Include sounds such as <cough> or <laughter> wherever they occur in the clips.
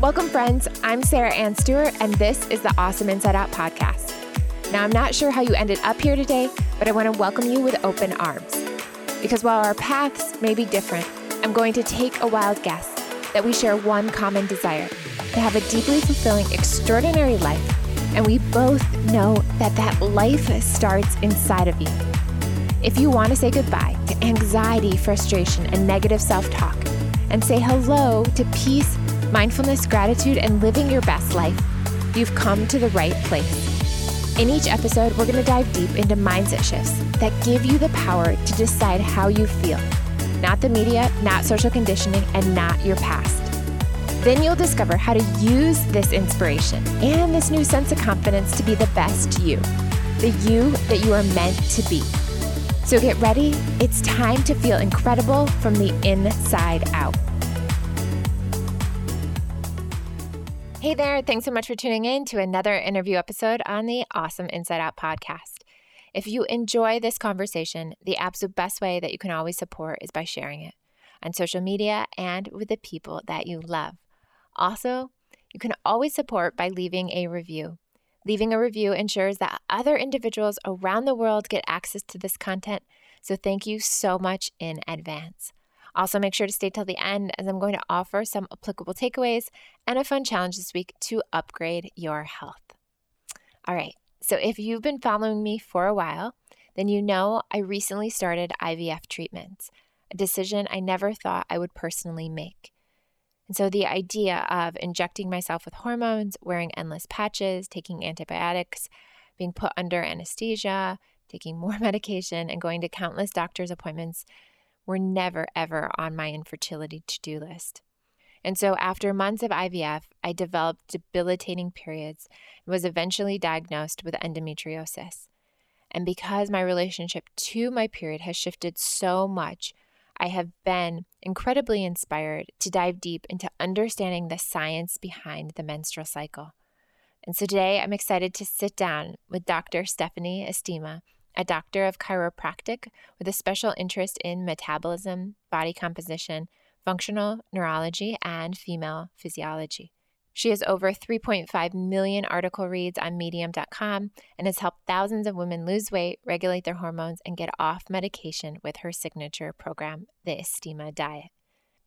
Welcome, friends. I'm Sarah Anne Stewart, and this is the Awesome Inside Out podcast. Now, I'm not sure how you ended up here today, but I want to welcome you with open arms. Because while our paths may be different, I'm going to take a wild guess that we share one common desire to have a deeply fulfilling, extraordinary life. And we both know that that life starts inside of you. If you want to say goodbye to anxiety, frustration, and negative self talk, and say hello to peace, mindfulness, gratitude, and living your best life, you've come to the right place. In each episode, we're going to dive deep into mindset shifts that give you the power to decide how you feel, not the media, not social conditioning, and not your past. Then you'll discover how to use this inspiration and this new sense of confidence to be the best you, the you that you are meant to be. So get ready. It's time to feel incredible from the inside out. Hey there, thanks so much for tuning in to another interview episode on the Awesome Inside Out podcast. If you enjoy this conversation, the absolute best way that you can always support is by sharing it on social media and with the people that you love. Also, you can always support by leaving a review. Leaving a review ensures that other individuals around the world get access to this content, so thank you so much in advance. Also, make sure to stay till the end as I'm going to offer some applicable takeaways and a fun challenge this week to upgrade your health. All right, so if you've been following me for a while, then you know I recently started IVF treatments, a decision I never thought I would personally make. And so the idea of injecting myself with hormones, wearing endless patches, taking antibiotics, being put under anesthesia, taking more <laughs> medication, and going to countless doctor's appointments were never, ever on my infertility to do list. And so, after months of IVF, I developed debilitating periods and was eventually diagnosed with endometriosis. And because my relationship to my period has shifted so much, I have been incredibly inspired to dive deep into understanding the science behind the menstrual cycle. And so today I'm excited to sit down with Dr. Stephanie Estima a doctor of chiropractic with a special interest in metabolism, body composition, functional neurology, and female physiology. She has over 3.5 million article reads on medium.com and has helped thousands of women lose weight, regulate their hormones, and get off medication with her signature program, the Estima Diet.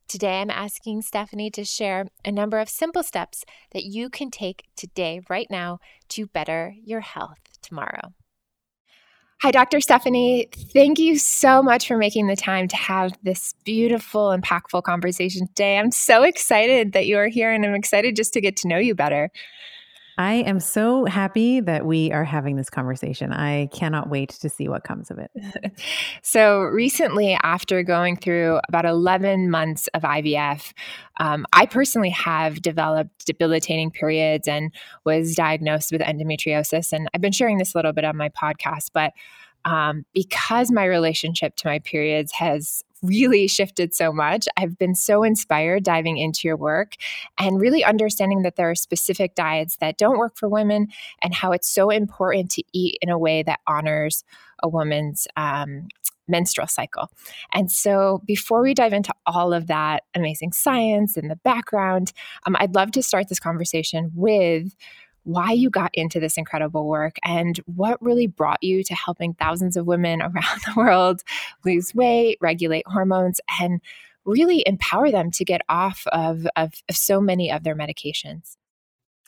Today, I'm asking Stephanie to share a number of simple steps that you can take today, right now, to better your health tomorrow. Hi, Dr. Stephanie. Thank you so much for making the time to have this beautiful, impactful conversation today. I'm so excited that you are here and I'm excited just to get to know you better. I am so happy that we are having this conversation. I cannot wait to see what comes of it. <laughs> so, recently, after going through about 11 months of IVF, um, I personally have developed debilitating periods and was diagnosed with endometriosis. And I've been sharing this a little bit on my podcast, but um, because my relationship to my periods has really shifted so much. I've been so inspired diving into your work and really understanding that there are specific diets that don't work for women and how it's so important to eat in a way that honors a woman's um, menstrual cycle. And so, before we dive into all of that amazing science and the background, um, I'd love to start this conversation with why you got into this incredible work and what really brought you to helping thousands of women <laughs> around the world lose weight, regulate hormones, and really empower them to get off of, of, of so many of their medications.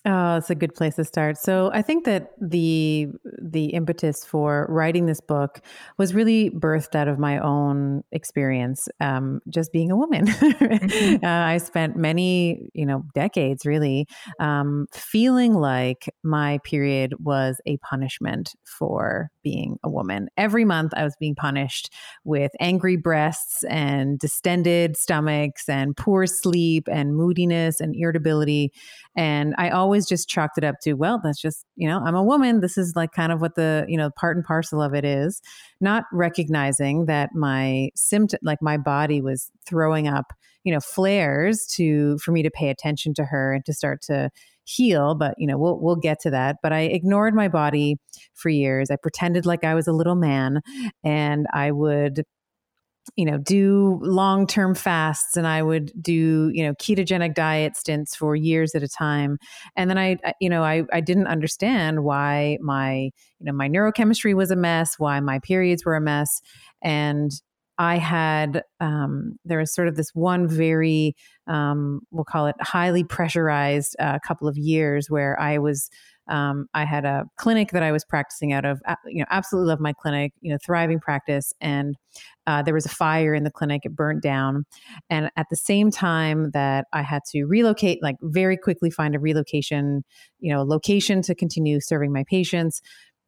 Oh, it's a good place to start. So I think that the the impetus for writing this book was really birthed out of my own experience, um, just being a woman. mm-hmm. <laughs> uh, I spent many, you know, decades really um, feeling like my period was a punishment for being a woman. Every month, I was being punished with angry breasts and distended stomachs and poor sleep and moodiness and irritability, and I always always just chalked it up to, well, that's just, you know, I'm a woman. This is like kind of what the, you know, part and parcel of it is. Not recognizing that my symptom, like my body was throwing up, you know, flares to, for me to pay attention to her and to start to heal but you know we'll we'll get to that but i ignored my body for years i pretended like i was a little man and i would you know, do long term fasts and I would do, you know, ketogenic diet stints for years at a time. And then I, you know, I, I didn't understand why my, you know, my neurochemistry was a mess, why my periods were a mess. And I had, um, there was sort of this one very, um, we'll call it highly pressurized uh, couple of years where I was, um, I had a clinic that I was practicing out of. You know, absolutely love my clinic. You know, thriving practice, and uh, there was a fire in the clinic. It burnt down, and at the same time that I had to relocate, like very quickly find a relocation, you know, location to continue serving my patients.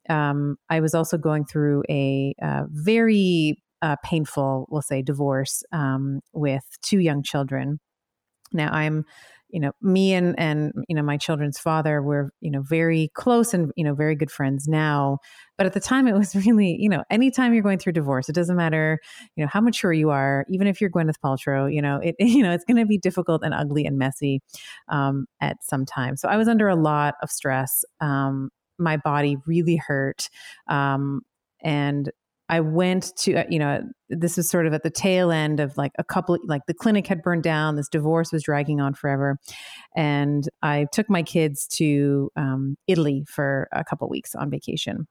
Um, I was also going through a uh, very uh, painful, we'll say, divorce um, with two young children. Now I'm you know me and and you know my children's father were you know very close and you know very good friends now. But at the time it was <laughs> really you know anytime you're going through divorce it doesn't matter you know how mature you are even if you're Gwyneth Paltrow you know it <laughs> you know it's going to be difficult and ugly and messy um, at some time. So I was under a lot of stress. Um, my body really hurt um, and I went to, uh, you know, this was sort of at the tail end of like a couple, like the clinic had burned down, this divorce was dragging on forever. And I took my kids to um, Italy for a couple weeks on vacation.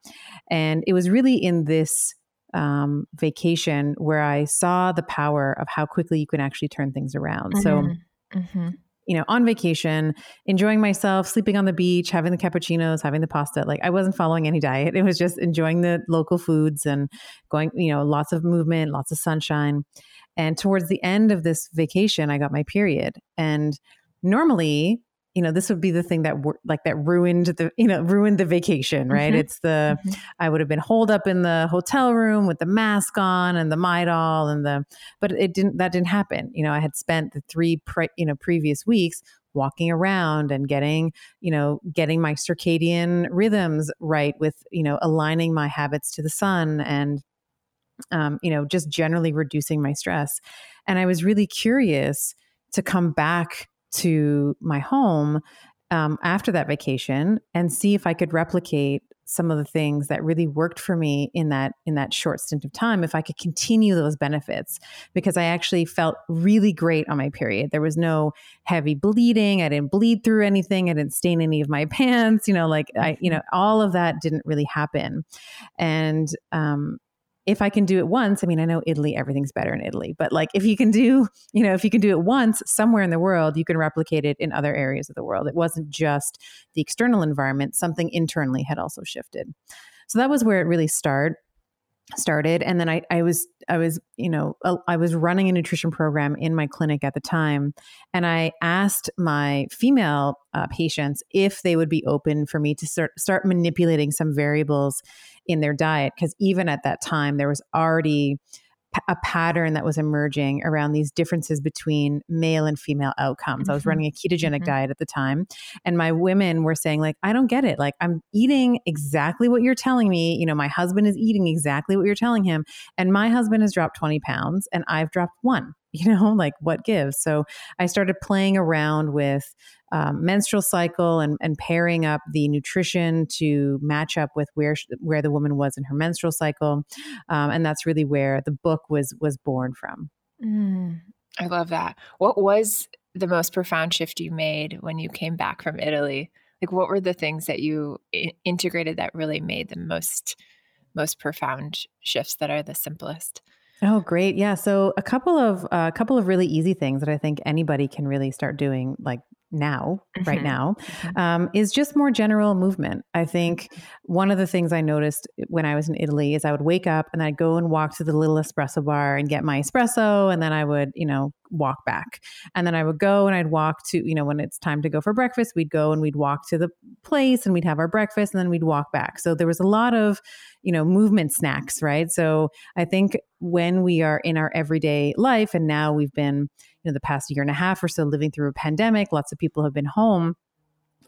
And it was really in this um, vacation where I saw the power of how quickly you can actually turn things around. Mm-hmm. So, mm-hmm you know, on vacation, enjoying myself, sleeping on the beach, having the cappuccinos, having the pasta. Like I wasn't following any diet. It was just enjoying the local foods and going, you know, lots of movement, lots of sunshine. And towards the end of this vacation, I got my period. And normally you know this would be the thing that like that ruined the you know ruined the vacation right mm-hmm. it's the mm-hmm. i would have been holed up in the hotel room with the mask on and the midol and the but it didn't that didn't happen you know i had spent the three pre, you know previous weeks walking around and getting you know getting my circadian rhythms right with you know aligning my habits to the sun and um, you know just generally reducing my stress and i was really curious to come back to my home um, after that vacation and see if I could replicate some of the things that really worked for me in that in that short stint of time if i could continue those benefits because i actually felt really great on my period. There was no heavy bleeding. I didn't bleed through anything. I didn't stain any of my <laughs> pants you know like i you know mm-hmm. all of that didn't really happen. And um if I can do it once, I mean, I know Italy, everything's better in Italy, but like if you can do, you know, if you can do it once somewhere in the world, you can replicate it in other areas of the world. It wasn't just the external environment, something internally had also shifted. So that was where it really started started and then I, I was i was you know i was running a nutrition program in my clinic at the time and i asked my female uh, patients if they would be open for me to start, start manipulating some variables in their diet because even at that time there was already a pattern that was emerging around these differences between male and female outcomes. Mm-hmm. I was mm-hmm. running a ketogenic mm-hmm. diet at the time, and my women were saying, like, I don't get it. Like, I'm eating exactly what you're telling me. You know, my husband is eating exactly what you're telling him, and my husband has dropped 20 pounds, and I've dropped one. <laughs> You know, like what gives? So I started playing around with um, menstrual cycle and, and pairing up the nutrition to match up with where where the woman was in her menstrual cycle, um, and that's really where the book was was born from. Mm, I love that. What was the most profound shift you made when you came back from Italy? Like, what were the things that you I- integrated that really made the most most profound shifts that are the simplest? Oh, great! Yeah, so a couple of a uh, couple of really easy things that I think anybody can really start doing, like now, mm-hmm. right now, mm-hmm. um, is just more general movement. I think mm-hmm. one of the things I noticed when I was in Italy is I would wake up and I'd go and walk to the little espresso bar and get my espresso, and then I would, you know, walk back. And then I would go and I'd walk to, you know, when it's time to go for breakfast, we'd go and we'd walk to the place and we'd have our breakfast and then we'd walk back. So there was a lot of, you know, movement snacks, right? So I think when we are in our everyday life and now we've been, you know the past year and a half or so living through a pandemic lots of people have been home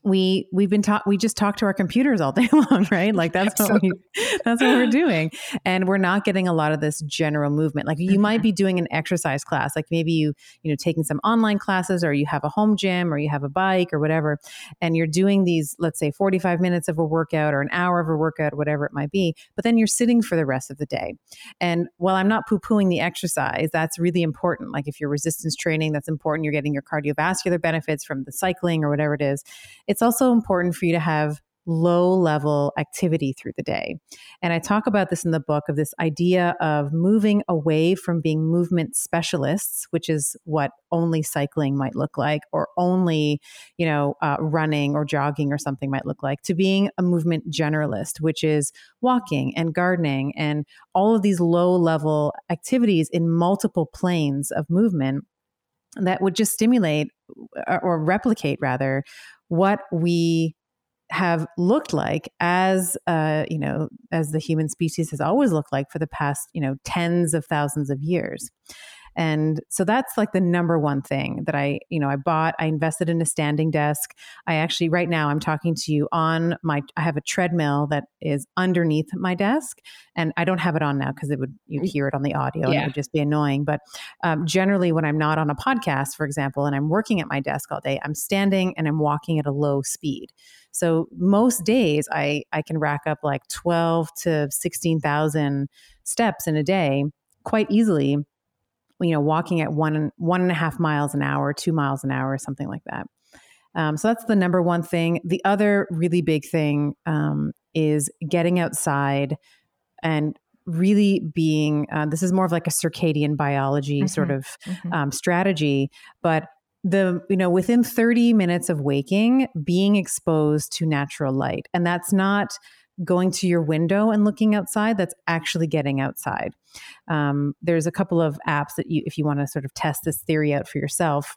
we we've been taught we just talk to our computers all <laughs> day long right? Like that's what we <laughs> that's what we're doing. <laughs> And we're not getting a lot of this general movement. Like you mm-hmm. might be doing an exercise class like maybe you you know taking some online classes or you have a home gym or you have a bike or whatever and you're doing these let's say 45 minutes of a workout or an hour of a workout whatever it might be but then you're sitting for the rest of the day. And while i'm not poo-pooing the exercise that's really important. Like if you're resistance training that's important. You're getting your cardiovascular benefits from the cycling or whatever it is it's also important for you to have low level activity through the day. And I talk about this in the book of this idea of moving away from being movement specialists, which is what only cycling might look like, or only, you know, uh, running or jogging or something might look like, to being a movement generalist, which is walking and gardening and all of these low level activities in multiple planes of movement that would just stimulate or replicate rather what we have looked like as uh, you know as the human species has always looked like for the past you know tens of thousands of years and so that's like the number one thing that I, you know, I bought. I invested in a standing desk. I actually, right now, I'm talking to you on my, I have a treadmill that is underneath my desk. And I don't have it on now because it would, you'd mm. hear it on the audio yeah. and it would just be annoying. But um, generally, when I'm not on a podcast, for example, and I'm working at my desk all day, I'm standing and I'm walking at a low speed. So most days I I can rack up like 12 to 16,000 steps in a day quite easily you know, walking at one one and a half miles an hour, two miles an hour, something like that. Um, so that's the number one thing. The other really big thing um, is getting outside and really being. Uh, this is more of like a circadian biology mm-hmm. sort of mm-hmm. um, strategy, but the you know within 30 minutes of waking being exposed to natural light and that's not going to your window and looking outside that's actually getting outside. Um, there's a couple of apps that you if you want to sort of test this theory out for yourself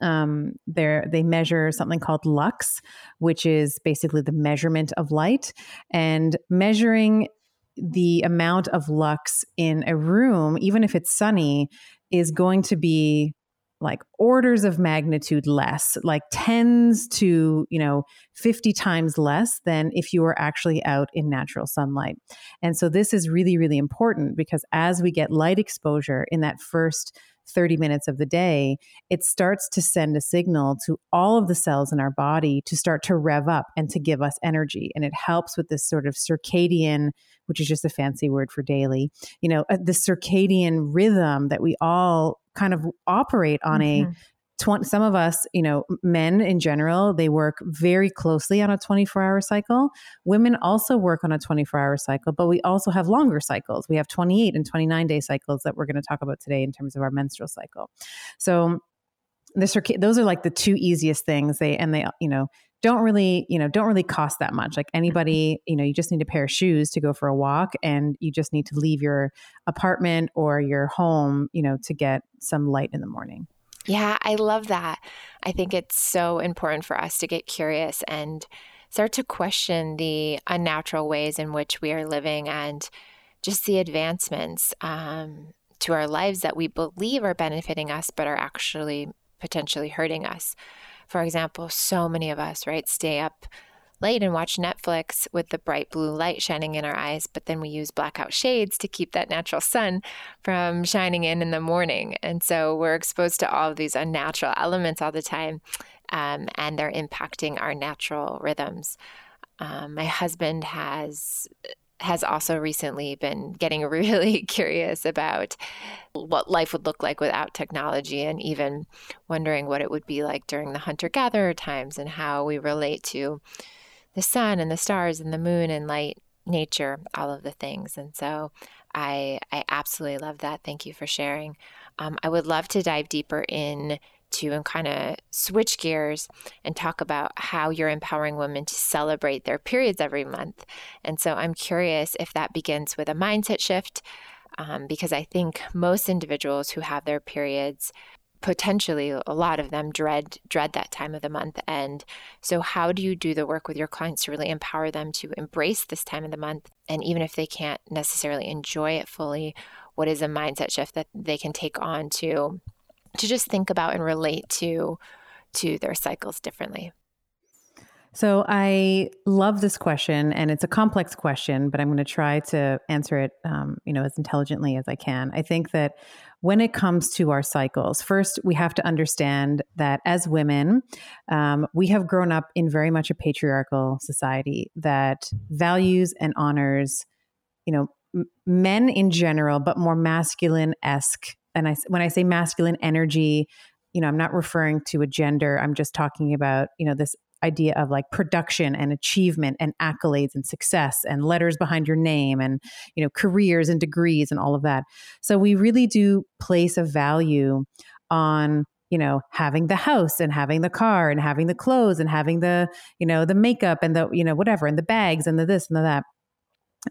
um, they they measure something called lux which is basically the measurement of light and measuring the amount of lux in a room even if it's sunny is going to be like orders of magnitude less, like tens to, you know, 50 times less than if you were actually out in natural sunlight. And so this is really, really important because as we get light exposure in that first 30 minutes of the day, it starts to send a signal to all of the cells in our body to start to rev up and to give us energy. And it helps with this sort of circadian, which is just a fancy word for daily, you know, uh, the circadian rhythm that we all kind of operate on mm-hmm. a 20, some of us, you know, men in general, they work very closely on a 24 hour cycle. Women also work on a 24 hour cycle, but we also have longer cycles. We have 28 and 29 day cycles that we're going to talk about today in terms of our menstrual cycle. So, this those are like the two easiest things. They and they, you know, don't really, you know, don't really cost that much. Like mm-hmm. anybody, you know, you just need a pair of shoes to go for a walk and you just need to leave your apartment or your home, you know, to get some light in the morning. Yeah, I love that. I think it's so important for us to get curious and start to question the unnatural ways in which we are living and just the advancements um, to our lives that we believe are benefiting us, but are actually potentially hurting us. For example, so many of us, right, stay up late and watch Netflix with the bright blue light shining in our eyes, but then we use blackout shades to keep that natural sun from shining in in the morning. And so we're exposed to all of these unnatural elements all the time, um, and they're impacting our natural rhythms. Um, my husband has has also recently been getting <laughs> really curious about what life would look like without technology and even wondering what it would be like during the hunter gatherer times and how we relate to the sun and the stars and the moon and light, nature, all of the things. And so I I absolutely love that. Thank you for sharing. Um, I would love to dive deeper in to and kind of switch gears and talk about how you're empowering women to celebrate their periods every month. And so I'm curious if that begins with a mindset shift, um, because I think most individuals who have their periods potentially a lot of them dread dread that time of the month and so how do you do the work with your clients to really empower them to embrace this time of the month? And even if they can't necessarily enjoy it fully what is a mindset shift that they can take on to to just think about and relate to to their cycles differently So I love this question, and it's a complex question, but I'm going to try to answer it, um, you know, as intelligently as I can. I think that when it comes to our cycles, first we have to understand that as women, um, we have grown up in very much a patriarchal society that values and honors, you know, m- men in general, but more masculine esque. And I, when I say masculine energy, you know, I'm not referring to a gender. I'm just talking about, you know, this idea of like production and achievement and accolades and success and letters behind your name and you know careers and degrees and all of that. So we really do place a value on you know having the house and having the car and having the clothes and having the you know the makeup and the you know whatever and the bags and the this and the that.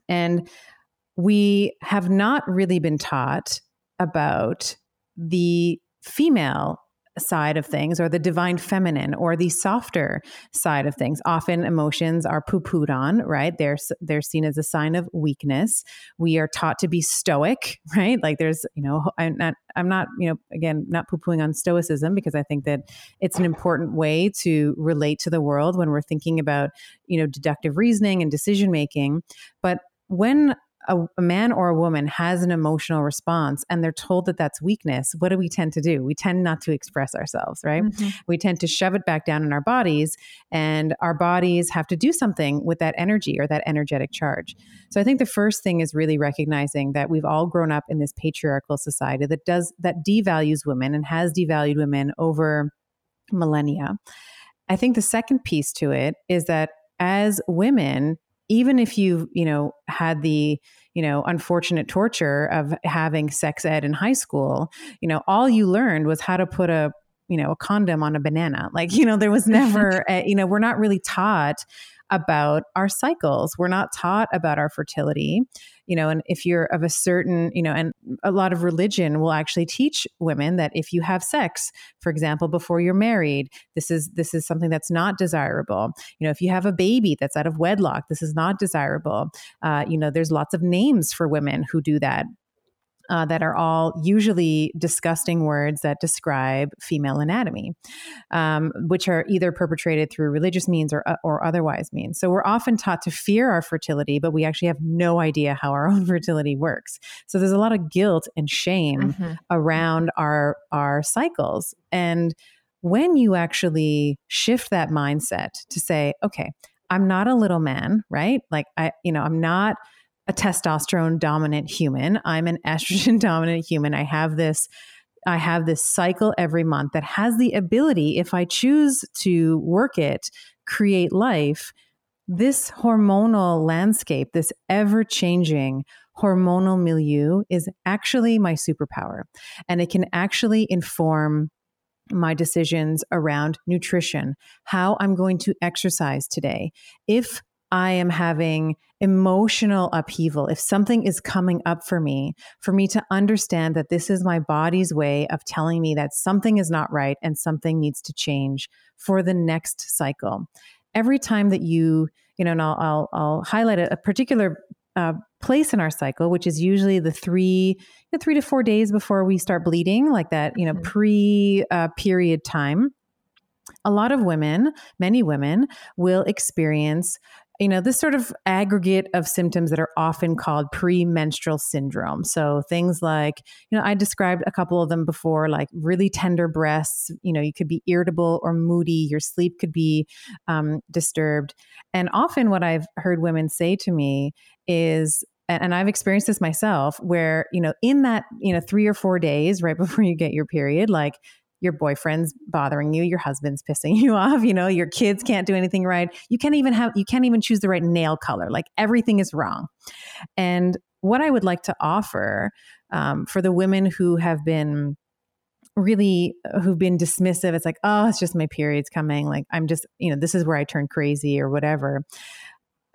And we have not really been taught about the female side of things or the divine feminine or the softer side of things. Often emotions are poo-pooed on right? They're they're seen as a sign of weakness. We are taught to be stoic <laughs> right? Like there's you know i'm not i'm not you know again not poo-pooing on stoicism because i think that it's an important way to relate to the world when we're thinking about you know deductive reasoning and decision making but when a, a, man or a woman has an emotional response and they're told that that's weakness, what do we tend to do? We tend not to express ourselves, right? Mm-hmm. We tend to shove it back down in our bodies, and our bodies have to do something with that energy or that energetic charge. So I think the first thing is really recognizing that we've all grown up in this patriarchal society that does that devalues women and has devalued women over millennia. I think the second piece to it is that as women, even if you you know had the you know unfortunate torture of having sex ed in high school you know all you learned was how to put a you know a condom on a banana. Like you know there was never <laughs> a, you know we're not really taught about our cycles. We're not taught about our fertility you know and if you're of a certain you know and a lot of religion will actually teach women that if you have sex for example before you're married this is this is something that's not desirable. You know if you have a baby that's out of wedlock this is not desirable. Uh, you know there's lots of names for women who do that uh, that are all usually disgusting words that describe female anatomy, um, which are either perpetrated through religious means or, uh, or otherwise means. So we're often taught to fear our fertility, but we actually have no idea how our <laughs> own fertility works. So there's a lot of guilt and shame mm-hmm. around our our cycles. And when you actually shift that mindset to say, okay, I'm not a little man, right? Like I, you know, I'm not a testosterone dominant human. I'm an <laughs> estrogen dominant human. I have this I have this cycle every month that has the ability if I choose to work it, create life. This hormonal landscape, this ever changing hormonal milieu is actually my superpower. And it can actually inform my decisions around nutrition, how I'm going to exercise today. If I am having emotional upheaval, if something is coming up for me, for me to understand that this is my body's way of telling me that something is not right and something needs to change for the next cycle. Every time that you, you know, and I'll, I'll, I'll highlight a, a particular uh, place in our cycle, which is usually the three, you know, three to four days before we start bleeding, like that, you know, mm-hmm. pre uh, period time a lot of women, many women, will experience you know, this sort of aggregate of symptoms that are often called premenstrual syndrome. So things like, you know, I described a couple of them before, like really tender breasts. You know, you could be irritable or moody. Your sleep could be um, disturbed. And often, what I've heard women say to me is, and I've experienced this myself, where you know, in that you know three or four days right <laughs> before you get your period, like your boyfriend's bothering you, your husband's pissing <laughs> you off, you know, your kids can't do anything right. You can't even have you can't even choose the right nail color. Like everything is wrong. And what I would like to offer um, for the women who have been really uh, who've been dismissive it's like oh it's just my periods coming like i'm just you know this is where i turn crazy or whatever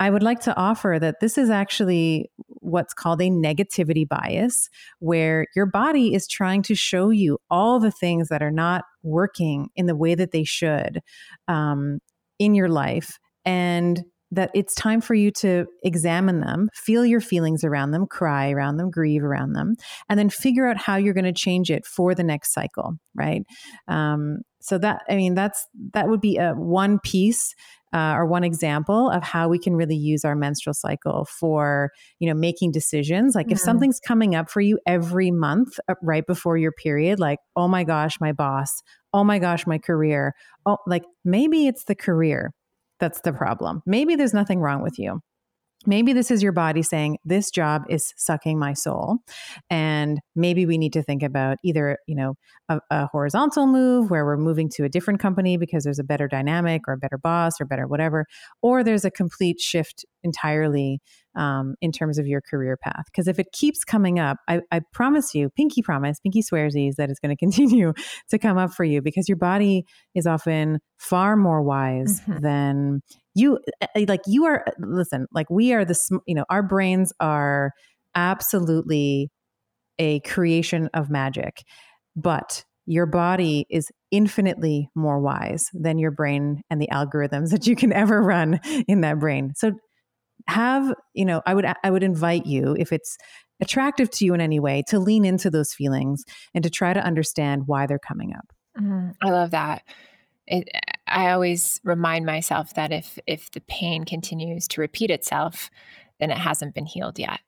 I would like to offer that this is actually what's called a negativity bias, where your body is trying to show you all the things that are not working in the way that they should um, in your life. And that it's time for you to examine them, feel your feelings around them, cry around them, grieve around them, and then figure out how you're going to change it for the next cycle, right? Um, so that I mean, that's that would be a one piece uh, or one example of how we can really use our menstrual cycle for you know making decisions. Like mm-hmm. if something's coming up for you every month uh, right before your period like oh my gosh my boss. Oh my gosh my career. Oh like maybe it's the career that's the problem. Maybe there's nothing wrong with you maybe this is your body saying this job is sucking my soul and maybe we need to think about either you know a, a, horizontal move where we're moving to a different company because there's a better dynamic or a better boss or better whatever or there's a complete shift entirely um, in terms of your career path. Because if it keeps coming up, I, I, promise you, pinky promise, pinky swearsies that it's going <laughs> to continue to come up for you because your body is often far more wise mm-hmm. than you. Eh, eh, like you are, listen, like we are the, you know, our brains are absolutely a creation of magic, but your body is infinitely more wise than your brain and the algorithms <laughs> that you can ever run in that brain. So have you know i would i would invite you if it's attractive to you in any way to lean into those feelings and to try to understand why they're coming up. Mm-hmm. i love that. It, i always remind myself that if if the pain continues to repeat itself then it hasn't been healed yet.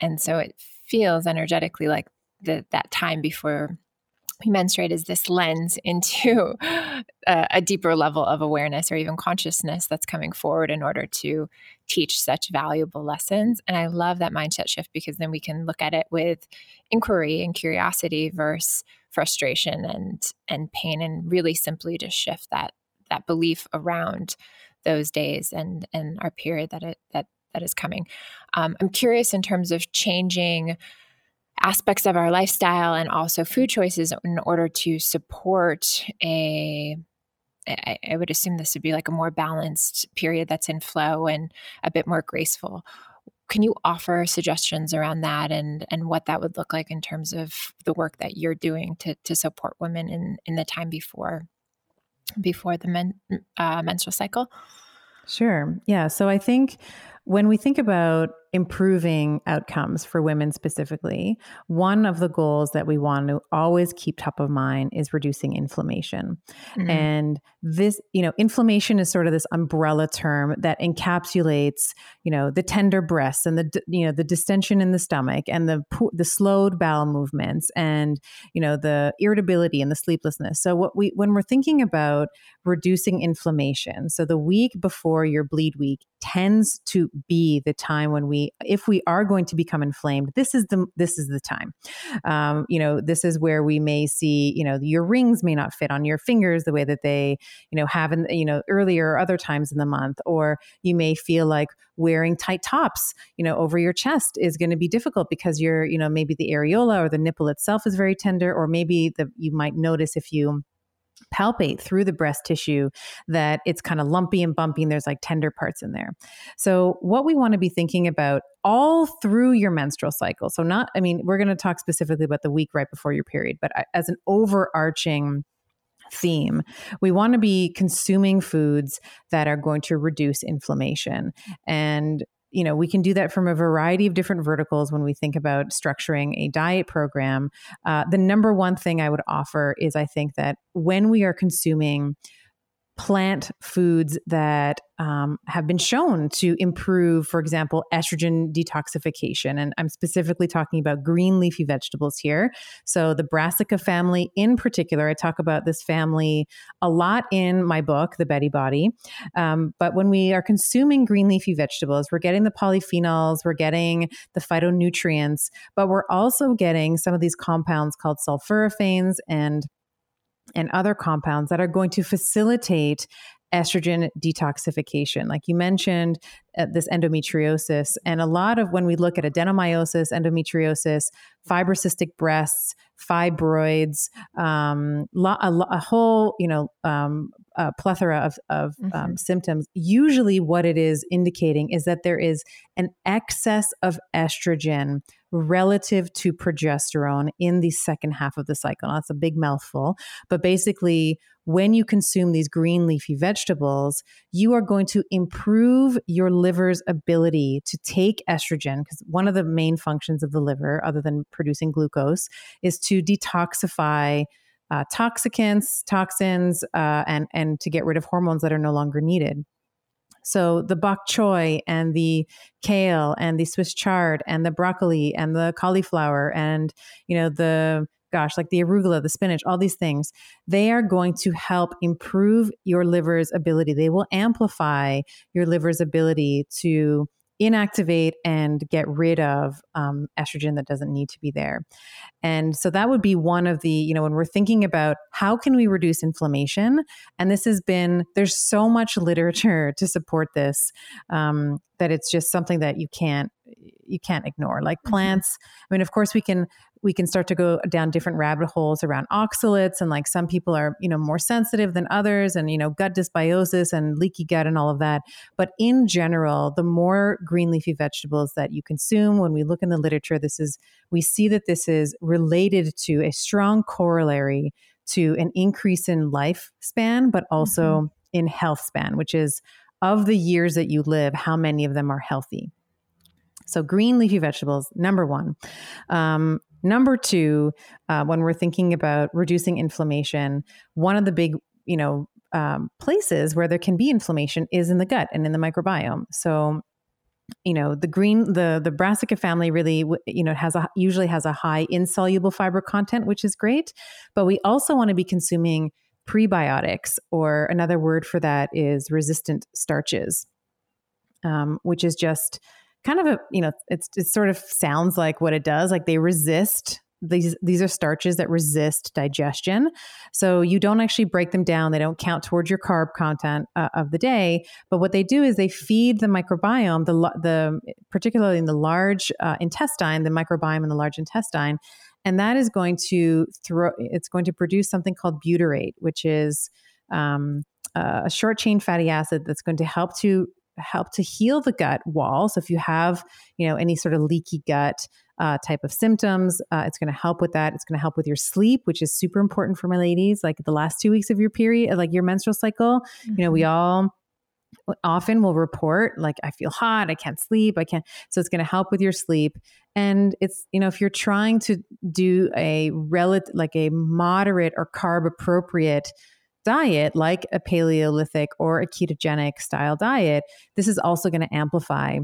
And so it feels energetically like the, that time before menstruate is this lens into a, a, deeper level of awareness or even consciousness that's coming forward in order to teach such valuable lessons. And I love that mindset shift because then we can look at it with inquiry and curiosity versus frustration and and pain and really simply just shift that that belief around those days and and our period that it that that is coming. Um, I'm curious in terms of changing aspects of our lifestyle and also food choices in order to support a I, I would assume this would be like a more balanced period that's in flow and a bit more graceful. Can you offer suggestions around that and and what that would look like in terms of the work that you're doing to to support women in in the time before before the men, uh, menstrual cycle? Sure. Yeah. So I think when we think about improving outcomes for women specifically, one of the goals that we want to always keep top of mind is reducing inflammation. Mm-hmm. And this, you know, inflammation is sort of this umbrella term that encapsulates, you know, the tender breasts and the, you know, the distension in the stomach and the the slowed bowel movements and, you know, the irritability and the sleeplessness. So what we when we're thinking about reducing inflammation, so the week before your bleed week tends to be the time when we if we are going to become inflamed this is the this is the time. Um, you know this is where we may see you know your rings may not fit on your fingers the way that they you know have in you know earlier or other times in the month or you may feel like wearing tight tops you know over your chest is going to be difficult because you're you know maybe the areola or the nipple itself is very tender or maybe the you might notice if you palpate through the breast tissue that it's kind of lumpy and bumpy and there's like tender parts in there. So, what we want to be thinking about all through your menstrual cycle. So, not, I mean, we're going to talk specifically about the week right before your period, but as an overarching theme. We want to be consuming foods that are going to reduce inflammation. And you know, we can do that from a variety of different verticals when we think about structuring a diet program. Uh, the number one thing I would offer is I think that when we are consuming plant foods that um, have been shown to improve, for example, estrogen detoxification. And I'm specifically talking about green leafy vegetables here. So, the brassica family in particular, I talk about this family a lot in my book, The Betty Body. Um, but when we are consuming green leafy vegetables, we're getting the polyphenols, we're getting the phytonutrients, but we're also getting some of these compounds called sulforaphanes and and other compounds that are going to facilitate estrogen detoxification. Like you mentioned, uh, this endometriosis, and a lot of when we look at adenomyosis, endometriosis, fibrocystic breasts, fibroids, um, a, a, whole you know um, a plethora of, of mm-hmm. um, symptoms. Usually, what it is indicating is that there is an excess of estrogen relative to progesterone in the second half of the cycle. Now, that's a big mouthful, but basically, when you consume these green leafy vegetables, you are going to improve your liver's ability to take estrogen because one of the main functions of the liver, other than producing glucose, is to detoxify uh, toxicants, toxins, uh, and and to get rid of hormones that are no longer needed. So the bok choy and the kale and the Swiss chard and the broccoli and the cauliflower and you know the gosh, like the arugula, the spinach, all these things, they are going to help improve your liver's ability. They will amplify your liver's ability to inactivate and get rid of um, estrogen that doesn't need to be there. And so that would be one of the, you know, when we're thinking about how can we reduce inflammation, and this has been, there's so much literature <laughs> to support this um, that it's just something that you can't you can't ignore like mm-hmm. plants i mean of course we can we can start to go down different rabbit holes around oxalates and like some people are you know more sensitive than others and you know gut dysbiosis and leaky gut and all of that but in general the more green leafy vegetables that you consume when we look in the literature this is we see that this is related to a strong corollary to an increase in lifespan but also mm-hmm. in health span which is of the years that you live how many of them are healthy so, green leafy vegetables, number one. Um, Number two, uh, when we're thinking about reducing inflammation, one of the big, you know, um, places where there can be inflammation is in the gut and in the microbiome. So, you know, the green, the the brassica family really, you know, has a usually has a high insoluble fiber content, which is great. But we also want to be consuming prebiotics, or another word for that is resistant starches, um, which is just kind of a you know it's it sort of sounds like what it does like they resist these these are starches that resist digestion. So you don't actually break them down they don't count towards your carb content uh, of the day but what they do is they feed the microbiome the the particularly in the large uh, intestine the microbiome in the large intestine and that is going to throw it's going to produce something called butyrate which is um, a short chain fatty acid that's going to help to help to heal the gut wall. So if you have, you know, any sort of leaky gut uh, type of symptoms, uh, it's going to help with that. It's going to help with your sleep, which is super important for my ladies. Like the last two weeks of your period, like your menstrual cycle, mm-hmm. you know, we mm-hmm. all often will report like i feel hot i can't sleep i can't so it's going to help with your sleep and it's you know if you're trying to do a relative like a moderate or carb appropriate diet, like a Paleolithic or a ketogenic style diet, this is also going to amplify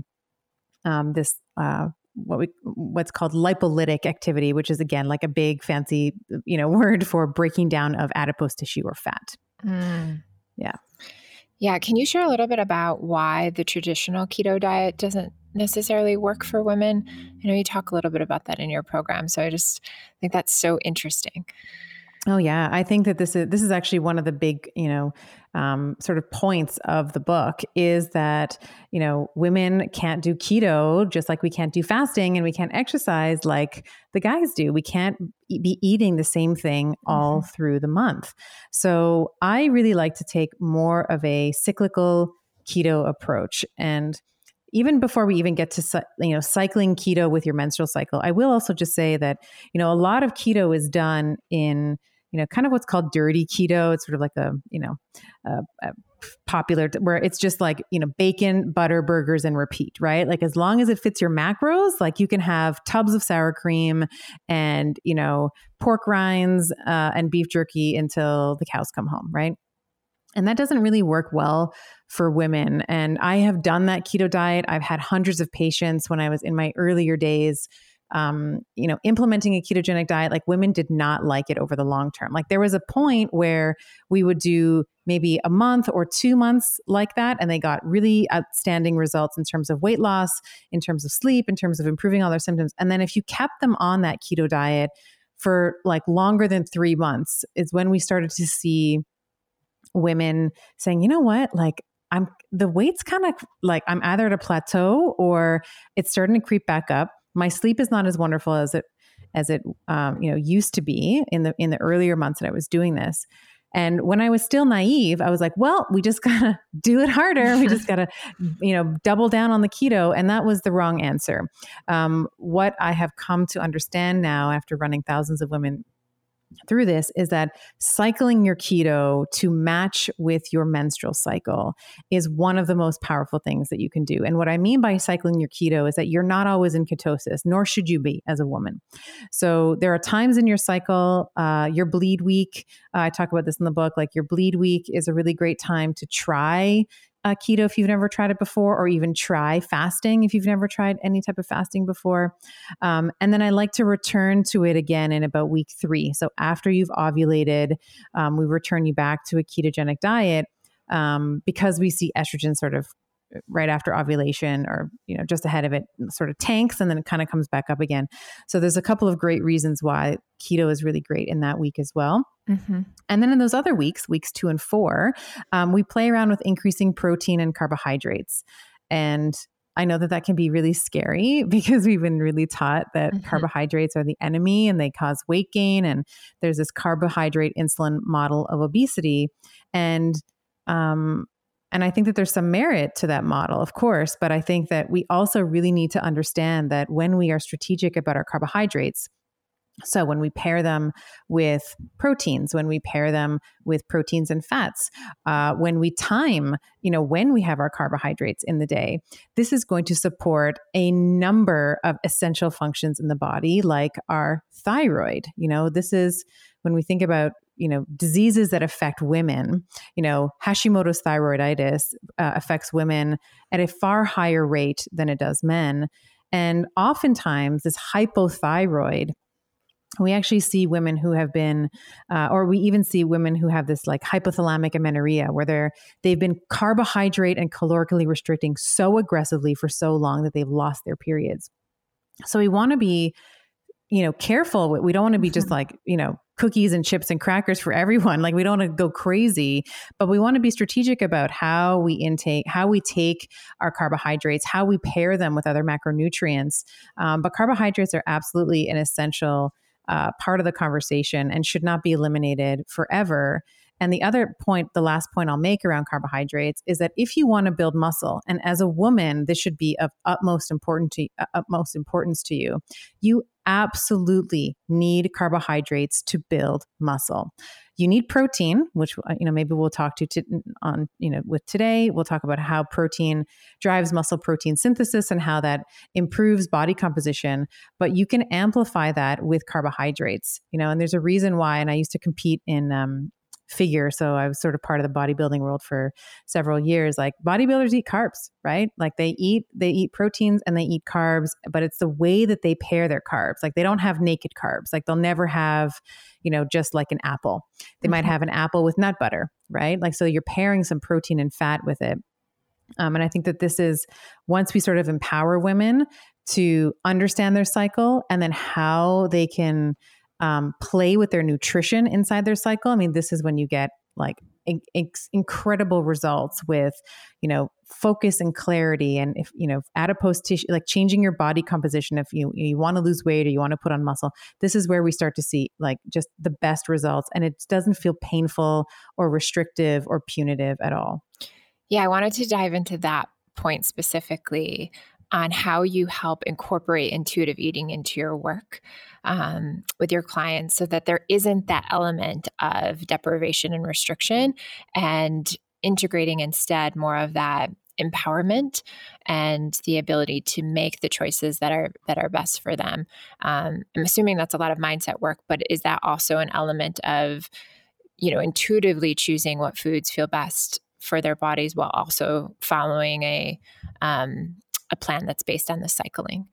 um, this uh, what we what's called lipolytic activity, which is again like a big fancy you know <laughs> word for breaking down of adipose tissue or fat. Mm. Yeah. Yeah. Can you share a little bit about why the traditional keto diet doesn't necessarily work for women? I know you talk a little bit about that in your program. So I just think that's so interesting. Oh yeah, I think that this is this is actually one of the big, you know, um, sort of points of the book is that you know women can't do keto just like we can't do fasting and we can't exercise like the guys do. We can't be eating the same thing all mm-hmm. through the month. So I really like to take more of a cyclical keto approach and even before we even get to you know cycling keto with your menstrual cycle i will also just say that you know a lot of keto is done in you know, kind of what's called dirty keto. It's sort of like a, you know, a, a popular where it's just like, you know, bacon, butter, burgers, and repeat, right? Like as long as it fits your macros, like you can have tubs of sour cream and, you know, pork rinds uh, and beef jerky until the cows come home, right? And that doesn't really work well for women. And I have done that keto diet. I've had hundreds of patients when I was in my earlier days um, you know, implementing a ketogenic diet, like women did not like it over the long term. Like there was a point where we would do maybe a month or two months like that, and they got really outstanding results in terms of weight loss, in terms of sleep, in terms of improving all their symptoms. And then if you kept them on that keto diet for like longer than three months, is when we started to see women saying, you know what, like I'm the weight's kind of like I'm either at a plateau or it's starting to creep back up my sleep is not as wonderful as it as it um, you know used to be in the in the earlier months that I was doing this. And when I was still naive, I was like, well, we just <laughs> got to do it harder. We just got to, <laughs> you know, double down on the keto. And that was the wrong answer. Um, what I have come to understand now after running thousands of women through this is that cycling your keto to match with your menstrual cycle is one of the most powerful things that you can do. And what I mean by cycling your keto is that you're not always in ketosis, nor should you be as a woman. So there are times in your cycle, uh, your bleed week, uh, I talk about this in the book, like your bleed week is a really great time to try uh, keto if you've never tried it before, or even try fasting if you've never tried any type of fasting before. Um, and then I like to return to it again in about week three. So after you've ovulated, um, we return you back to a ketogenic diet um, because we see estrogen sort of right after ovulation or you know just ahead of it sort of tanks and then it kind of comes back up again so there's a couple of great reasons why keto is really great in that week as well mm-hmm. and then in those other weeks weeks two and four um, we play around with increasing protein and carbohydrates and I know that that can be really scary <laughs> because we've been really taught that mm-hmm. carbohydrates are the enemy and they cause weight gain. And there's this carbohydrate insulin model of obesity. And um, and I think that there's some merit to that model, of course, but I think that we also really need to understand that when we are strategic about our carbohydrates, so when we pair them with proteins, when we pair them with proteins and fats, uh, when we time, you know, when we have our carbohydrates in the day, this is going to support a number of essential functions in the body, like our thyroid. You know, this is when we think about you know diseases that affect women. You know hashimoto's thyroiditis uh, affects women at a far higher rate than it does men. And oftentimes this hypothyroid we actually see women who have been uh, or we even see women who have this like hypothalamic amenorrhea where they're they've been carbohydrate and calorically restricting so aggressively for so long that they've lost their periods. So we want to be you know careful. We don't want to be just like you know cookies and chips and crackers for everyone. <laughs> Like we don't want to go crazy but we want to be strategic about how we intake how we take our carbohydrates how we pair them with other macronutrients. Um, but carbohydrates are absolutely an essential uh, part of the conversation and should not be eliminated forever and the other point, the last point I'll make around carbohydrates is that if you want to build muscle, and as a woman, this should be of utmost important to uh, utmost importance to you, you absolutely need carbohydrates to build muscle. You need protein, which uh, you know maybe we'll talk to on you know with today. We'll talk about how protein drives muscle protein synthesis and how that improves body composition. But you can amplify that with carbohydrates. You know, and there's a reason why. And I used to compete in um, figure. So I was sort of part of the bodybuilding world for several years. Like bodybuilders eat carbs, right? Like they eat they eat proteins and they eat carbs, but it's the way that they pair their carbs. Like they don't have naked carbs. Like they'll never have, you know, just like an apple. They mm-hmm. might have an apple with nut butter, right? Like so you're pairing some protein and fat with it. Um, and I think that this is once we sort of empower women to understand their cycle and then how they can um, play with their nutrition inside their cycle. I mean, this is when you get like in- incredible results with, you know, focus and clarity. And if, you know, adipose tissue, like changing your body composition, if you, you want to lose weight or you want to put on muscle, this is where we start to see like just the best results. And it doesn't feel painful or restrictive or punitive at all. Yeah, I wanted to dive into that point specifically on how you help incorporate intuitive eating into your work um, with your clients so that there isn't that element of deprivation and restriction and integrating instead more of that empowerment and the ability to make the choices that are that are best for them. Um, i'm assuming that's a lot of mindset work but is that also an element of you know intuitively choosing what foods feel best for their bodies while also following a um, a plan that's based on the cycling.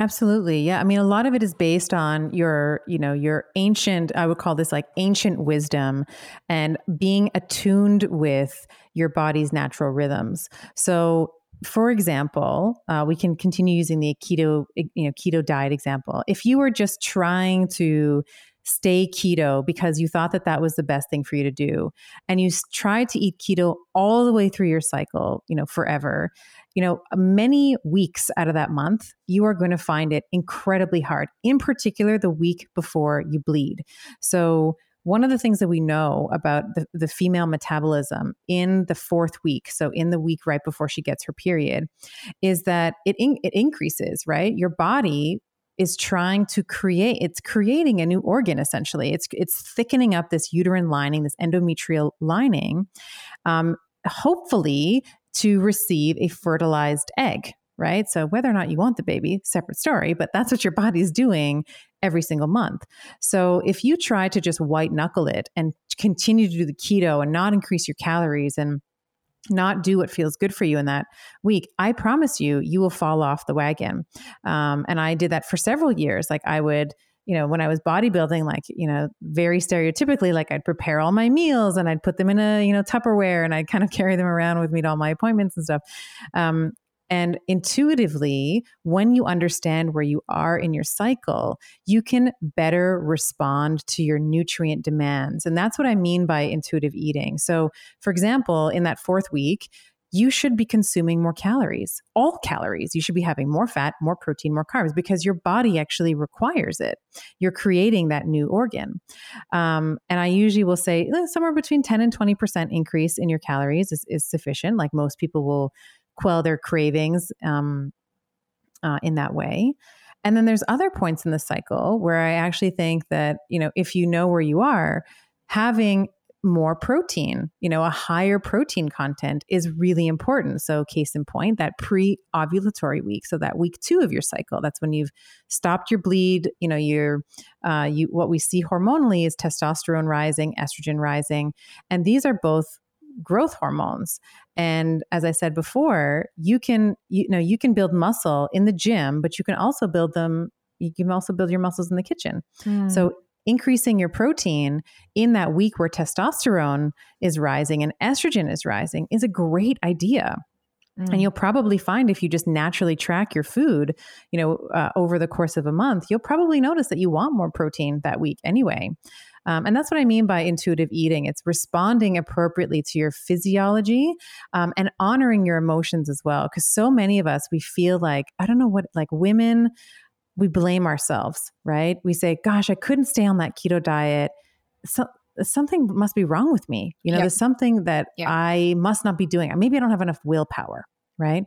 Absolutely. Yeah. I mean, a lot of it is based on your, you know, your ancient, I would call this like ancient wisdom and being attuned with your body's natural rhythms. So, for example, uh, we can continue using the keto, you know, keto diet example. If you were just trying to stay keto because you thought that that was the best thing for you to do and you tried to eat keto all the way through your cycle you know forever you know many weeks out of that month you are going to find it incredibly hard in particular the week before you bleed. So one of the things that we know about the, the female metabolism in the fourth week, so in the week right before she gets her period, is that it in, it increases, right? Your body is trying to create it's creating a new organ essentially. It's it's thickening up this uterine lining this endometrial lining. Um, hopefully to receive a fertilized egg right so whether or not you want the baby separate story but that's what your body's doing every single month so if you try to just white knuckle it and continue to do the keto and not increase your calories and not do what feels good for you in that week, I promise you, you will fall off the wagon. Um, and I did that for several years. Like I would, you know, when I was bodybuilding, like, you know, very stereotypically, like I'd prepare all my meals and I'd put them in a, you know, Tupperware and I'd kind of <laughs> carry them around with me to all my appointments and stuff. Um, and intuitively, when you understand where you are in your cycle, you can better respond to your nutrient demands. And that's what I mean by intuitive eating. So, for example, in that fourth week, you should be consuming more calories, all calories. You should be having more fat, more protein, more carbs because your body actually requires it. You're creating that new organ. Um, and I usually will say eh, somewhere between 10 and 20% increase in your calories is, is sufficient. Like most people will quell their cravings um, uh, in that way. And then there's other points in the cycle where I actually think that, you know, if you know where you are, having more protein, you know, a higher protein content is really important. So, case in point, that pre ovulatory week, so that week two of your cycle, that's when you've stopped your bleed. You know, you're, uh, you, what we see hormonally is testosterone rising, estrogen rising. And these are both growth hormones and as i said before you can you know you can build muscle in the gym but you can also build them you can also build your muscles in the kitchen mm. so increasing your protein in that week where testosterone is rising and estrogen is rising is a great idea mm. and you'll probably find if you just naturally track your food you know uh, over the course of a month you'll probably notice that you want more protein that week anyway um, and that's what I mean by intuitive eating. It's responding appropriately to your physiology um, and honoring your emotions as well. Because so many of us, we feel like, I don't know what, like women, we blame ourselves, right? We say, gosh, I couldn't stay on that keto diet. So, something must be wrong with me. You know, yep. there's something that yep. I must not be doing. Maybe I don't have enough willpower, right?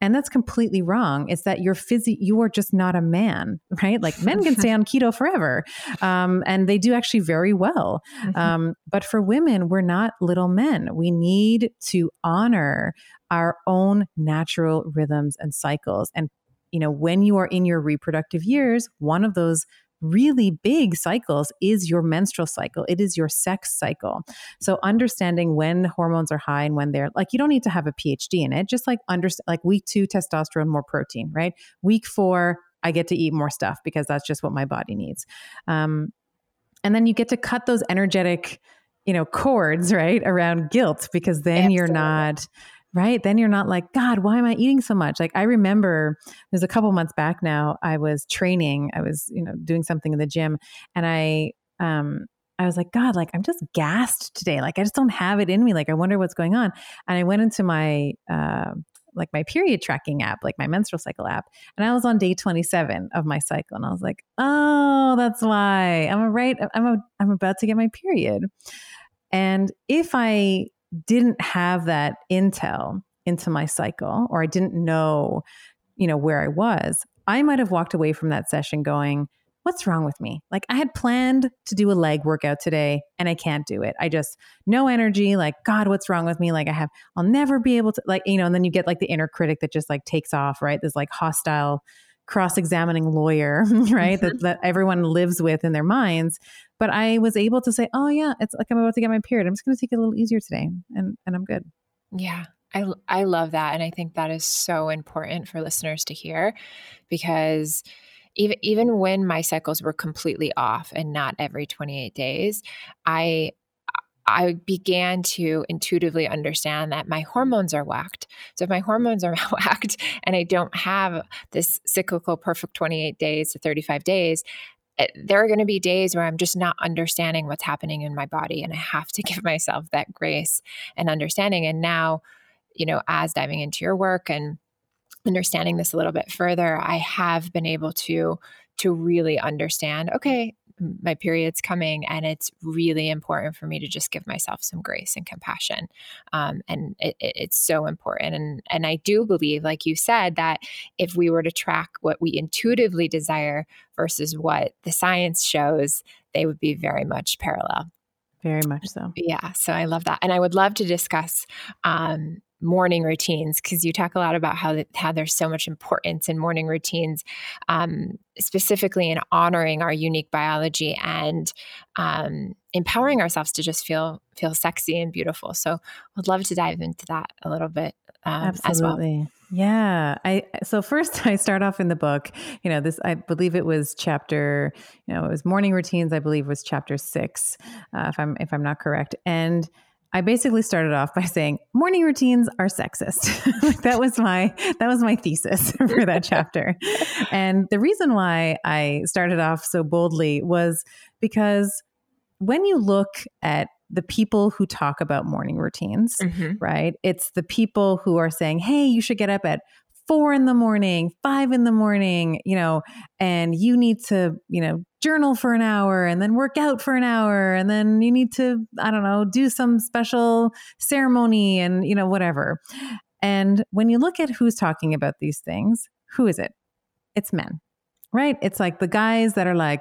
And that's completely wrong. It's that you're physy you are just not a man, <laughs> right? Like men can stay on <laughs> keto forever. Um, and they do actually very well. Mm-hmm. Um, but for women, we're not little men. We need to honor our own natural rhythms and cycles. And you know, when you are in your reproductive years, one of those really big cycles is your menstrual cycle. It is your sex cycle. So understanding when hormones are high and when they're like, you don't need to have a PhD in it. Just like understand, like week two, testosterone, more protein, right? Week four, I get to eat more stuff because that's just what my body needs. Um, and then you get to cut those energetic, you know, cords, right, around guilt because then Absolutely. you're not right? Then you're not like, God, why am I eating so much? Like I remember there's a couple months back now, I was training, I was, you know, doing something in the gym and I um I was like, God, like I'm just gassed today. Like I just don't have it in me. Like I wonder what's going on. And I went into my uh like my period tracking app, like my menstrual cycle app. And I was on day 27 of my cycle. And I was like, oh, that's why I'm a right. I'm, a, I'm about to get my period. And if I didn't have that intel into my cycle or I didn't know, you know, where I was, I might have walked away from that session going, what's wrong with me? Like I had planned to do a leg workout today and I can't do it. I just no energy, like god, what's wrong with me? Like I have I'll never be able to like, you know, and then you get like the inner critic that just like takes off, right? This like hostile cross-examining lawyer, <laughs> right? Mm-hmm. That that everyone lives with in their minds. But I was able to say, "Oh yeah, it's like I'm about to get my period. I'm just going to take it a little easier today and and I'm good." Yeah. I I love that and I think that is so important for listeners to hear because even even when my cycles were completely off and not every 28 days, I I began to intuitively understand that my hormones are whacked. So if my hormones are <laughs> whacked and I don't have this cyclical perfect 28 days to 35 days, Eh, there are going to be days where I'm just not understanding what's happening in my body. And I have to <laughs> give myself that grace and understanding. And now, you know, as diving into your work and understanding this a little bit further, I have been able to to really understand, okay, my period's coming and it's really important for me to just give myself some grace and compassion um, and it, it, it's so important and and i do believe like you said that if we were to track what we intuitively desire versus what the science shows they would be very much parallel very much so. Yeah. So I love that. And I would love to discuss um, morning routines because you talk a lot about how how there's so much importance in morning routines, um, specifically in honoring our unique biology and um, empowering ourselves to just feel feel sexy and beautiful. So, would love to dive into that a little bit um, Absolutely. Well. Yeah. I so first <laughs> I start off in the book, you know, this I believe it was chapter, you know, it was morning routines, I believe was chapter 6, uh, if I'm if I'm not correct. And I basically started off by saying morning routines are sexist. <laughs> that was my that was my thesis <laughs> for that chapter. And the reason why I started off so boldly was because when you look at the people who talk about morning routines, mm-hmm. right? It's the people who are saying, "Hey, you should get up at four in the morning, five in the morning, you know, and you need to, you know, journal for an hour and then work out for an hour. And then you need to, I don't know, do some special ceremony and, you know, whatever. And when you look at who's talking about these things, who is it? It's men, right? It's like the guys that are like,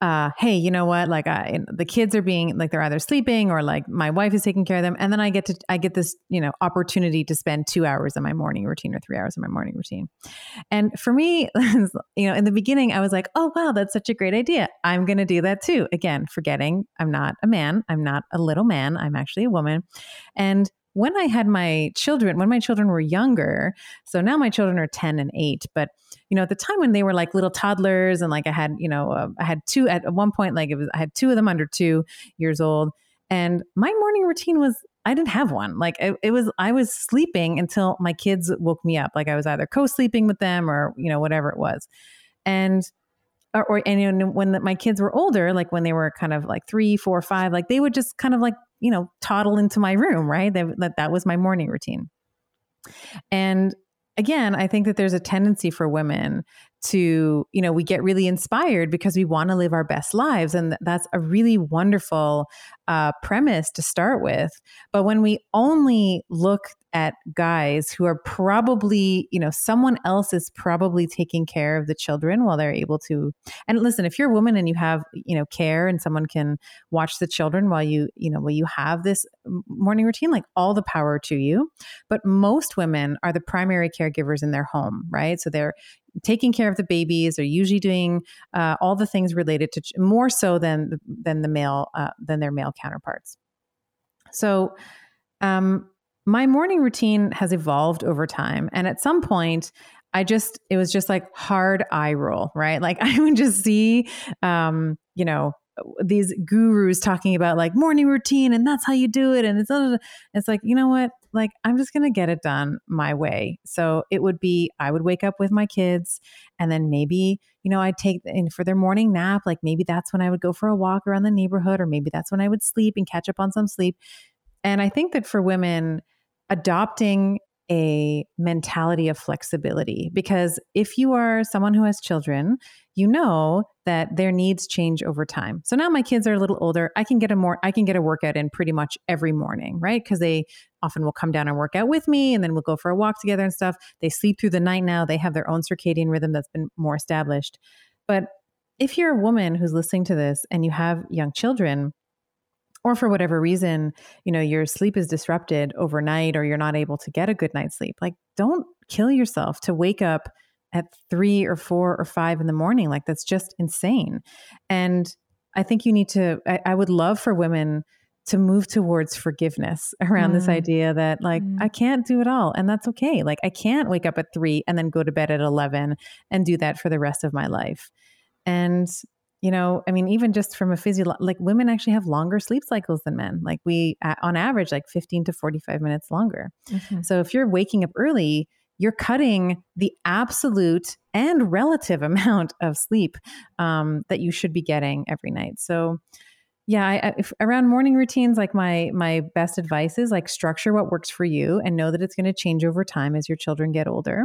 uh, hey, you know what? Like, I, the kids are being like they're either sleeping or like my wife is taking care of them, and then I get to I get this you know opportunity to spend two hours in my morning routine or three hours in my morning routine. And for me, <laughs> you know, in the beginning, I was like, oh wow, that's such a great idea. I'm going to do that too. Again, forgetting I'm not a man, I'm not a little man, I'm actually a woman, and when I had my children, when my children were younger, so now my children are 10 and 8, but you know, at the time when they were like little toddlers and like I had, you know, uh, I had two at one point, like it was, I had two of them under two years old. And my morning routine was, I didn't have one. Like it, it was, I was sleeping until my kids woke me up. Like I was either co sleeping with them or, you know, whatever it was. And or, or and when the, my kids were older, like when they were kind of like three, four, five, like they would just kind of like you know, toddle into my room, right? That, that, that was my morning routine. And again, I think that there's a tendency for women to, you know, we get really inspired because we want to live our best lives. And that's a really wonderful uh, premise to start with. But when we only look at guys who are probably, you know, someone else is probably taking care of the children while they're able to. And listen, if you're a woman and you have, you know, care and someone can watch the children while you, you know, while you have this morning routine, like all the power to you. But most women are the primary caregivers in their home, right? So they're taking care of the babies they're usually doing uh, all the things related to more so than than the male uh, than their male counterparts so um, my morning routine has evolved over time. And at some point, I just, it was just like hard eye roll, right? Like <laughs> I would just see, um, you know, these gurus talking about like morning routine and that's how you do it. And it's, it's like, you know what? Like, I'm just going to get it done my way. So it would be, I would wake up with my kids and then maybe, you know, I'd take in for their morning nap. Like maybe that's when I would go for a walk around the neighborhood, or maybe that's when I would sleep and catch up on some sleep. And I think that for women, adopting a mentality of flexibility because if you are someone who has children, you know that their needs change over time. So now my kids are a little older, I can get a more I can get a workout in pretty much every morning, right? Because they often will come down and work out with me and then we'll go for a walk together and stuff. They sleep through the night now, they have their own circadian rhythm that's been more established. But if you're a woman who's listening to this and you have young children, or for whatever reason, you know, your sleep is disrupted overnight or you're not able to get a good night's sleep, like don't kill yourself to wake up at three or four or five in the morning. Like that's just insane. And I think you need to, I, I would love for women to move towards forgiveness <laughs> around mm. this idea that like mm. I can't do it all and that's okay. Like I can't wake up at 3 and then go to bed at 11 and do that for the rest of my life. And you know i mean even just from a physio like women actually have longer sleep cycles than men like we on average like 15 to 45 minutes longer. Mm-hmm. so if you're waking up early you're cutting the absolute and relative <laughs> amount of sleep um, that you should be getting every night. So yeah I, if, around morning routines like my my best advice is like structure what works for you and know that it's going to change over time as your children get older.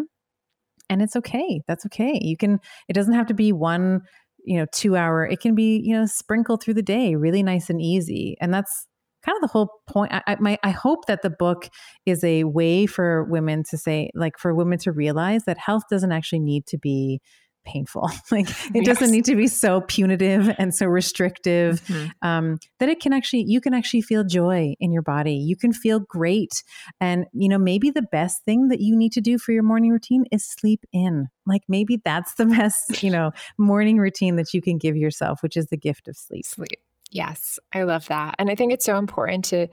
And it's okay. That's okay. You can it doesn't have to be one you know, two hour, it can be, you know, sprinkled through the day, really nice and easy. And that's kind of the whole point. I, my, I hope that the book is a way for women to say, like, for women to realize that health doesn't actually need to be painful. <laughs> like it yes. doesn't need to be so punitive and so restrictive mm-hmm. um, that it can actually, you can actually feel joy in your body. You can feel great. And, you know, maybe the best thing that you need to do for your morning routine is sleep in. Like maybe that's the <laughs> best, you know, morning routine that you can give yourself, which is the gift of sleep. Sleep. Yes, I love that. And I think it's so important to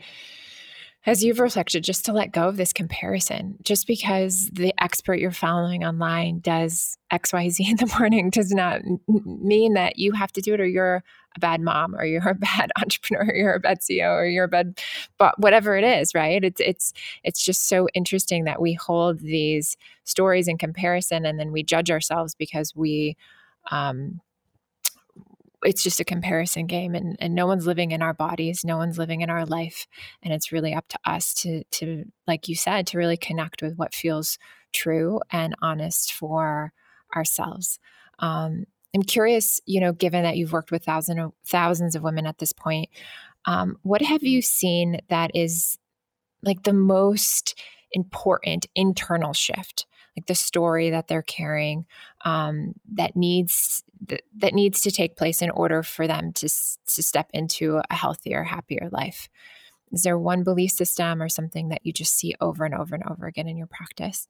as you've reflected, just to let go of this comparison. Just because the expert you're following online does XYZ <laughs> in the morning does not mean that you have to do it or you're a bad mom or you're a <laughs> bad entrepreneur or you're a bad CEO or you're a bad but whatever it is, right? It's it's it's just so interesting that we hold these stories in comparison and then we judge ourselves because we um it's just a comparison game and, and no one's living in our bodies no one's living in our life and it's really up to us to to like you said to really connect with what feels true and honest for ourselves. Um, i'm curious you know given that you've worked with thousands of thousands of women at this point um, what have you seen that is like the most important internal shift like the story that they're carrying um, that needs that, that needs to take place in order for them to to step into a healthier, happier life. Is there one belief system or something that you just see over and over and over again in your practice?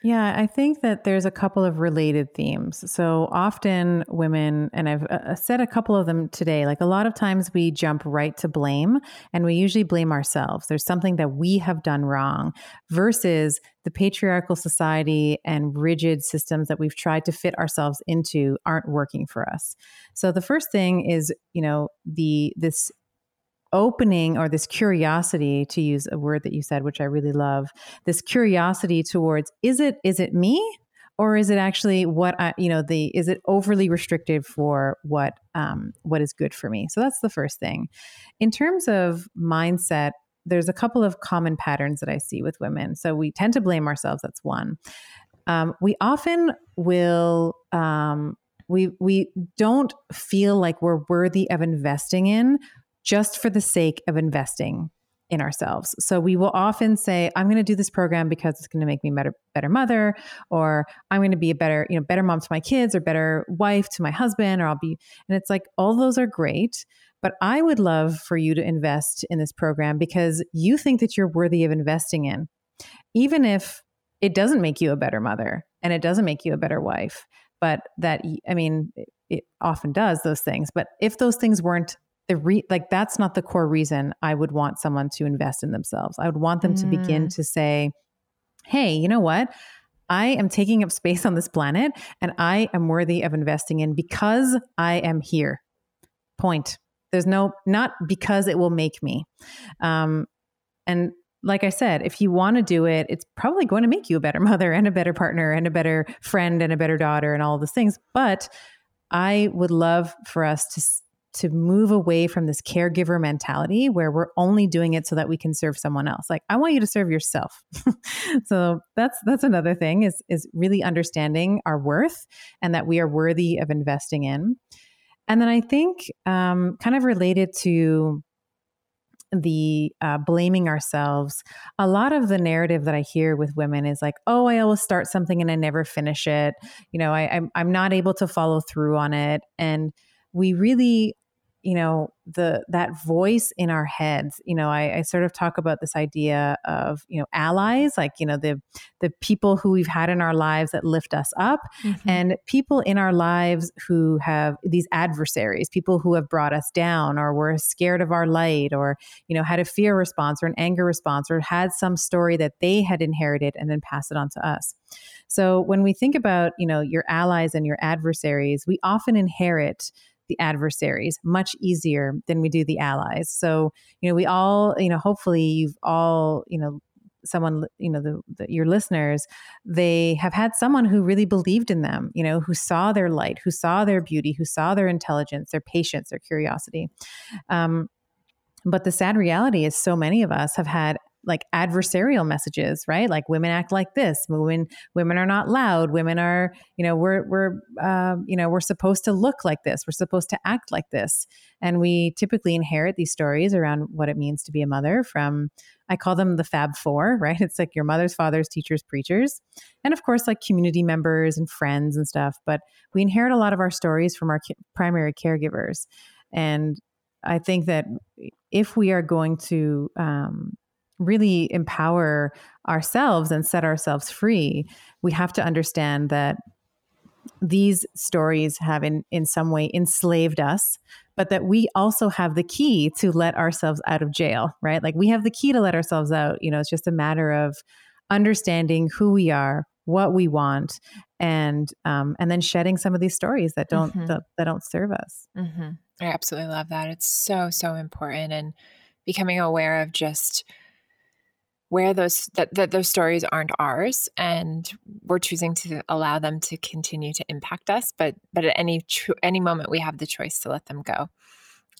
Yeah, I think that there's a couple of related themes. So often women, and I've uh, said a couple of them today, like a lot of times we jump right to blame and we usually blame ourselves. There's something that we have done wrong versus the patriarchal society and rigid systems that we've tried to fit ourselves into aren't working for us. So the first thing is, you know, the this opening or this curiosity to use a word that you said which i really love this curiosity towards is it is it me? Or is it actually what i you know the is it overly restricted for what um what is good for me? So that's the first thing. In terms of mindset there's a couple of common patterns that i see with women. So we tend to blame ourselves that's one. Um, we often will um, we we don't feel like we're worthy of investing in just for the sake of investing in ourselves. So we will often say, I'm going to do this program because it's going to make me a better, better mother, or I'm going to be a better, you know, better mom to my kids or better wife to my husband, or I'll be, and it's like, all those are great. But I would love for you to invest in this program because you think that you're worthy of investing in, even if it doesn't make you a better mother and it doesn't make you a better wife. But that, I mean, it often does those things. But if those things weren't the re- like that's not the core reason I would want someone to invest in themselves. I would want them mm. to begin mm. to say, "Hey, you know what? I am taking up space on this planet and I am worthy of investing in because I am here." Point. There's no not because it will make me. Um and like I said, if you want to do it, it's probably going to make you a better <laughs> mother and a better partner and a better friend and a better daughter and all those things. But I would love for us to to move away from this caregiver mentality where we're only doing it so that we can serve someone else. Like I want you to serve yourself. <laughs> so that's that's another thing is is really understanding our worth and that we are worthy of investing in. And then I think um, kind of related to the uh, blaming ourselves a lot of the narrative that i hear with women is like oh i always start something and i never finish it you know I, I'm, I'm not able to follow through on it and we really you know the that voice in our heads you know I, I, sort of talk about this idea of you know allies like you know the the people who we've had in our lives that lift us up mm-hmm. and people in our lives who have these adversaries people who have brought us down or were scared of our light or you know had a fear response or an anger response or had some story that they had inherited and then passed it on to us so when we think about you know your allies and your adversaries we often inherit the adversaries much easier than we do the allies. So, you know, we all, you know, hopefully you've all, you know, someone you know the, the, your listeners they have had someone who really believed in them you know who saw their light who saw their beauty who saw their intelligence their patience their curiosity um, but the sad reality is so many of us have had like adversarial messages, right? Like women act like this, women women are not loud, women are, you know, we're we're um, you know we're supposed to look like this, we're supposed to act like this, and we typically inherit these stories around what it means to be a mother from I call them the Fab Four, <laughs> right? It's like your mother's, father's, teachers, preachers, and of course, like community members and friends and stuff. But we inherit a lot of our stories from our primary caregivers. And I think that if we are going to um, really empower ourselves and set ourselves free, we have to understand that these stories have in, in some way enslaved us, but that we also have the key to let ourselves out of jail, right? Like we have the key to let ourselves out. You know, it's just a matter of understanding who we are, what we want, and um, and then shedding some of these stories that don't mm-hmm. that, that, don't serve us. Mm-hmm. I absolutely love that. It's so so important, and becoming aware of just where those that, that those stories aren't ours and we're choosing to allow them to continue to impact us but but at any tr- any moment we have the choice to let them go.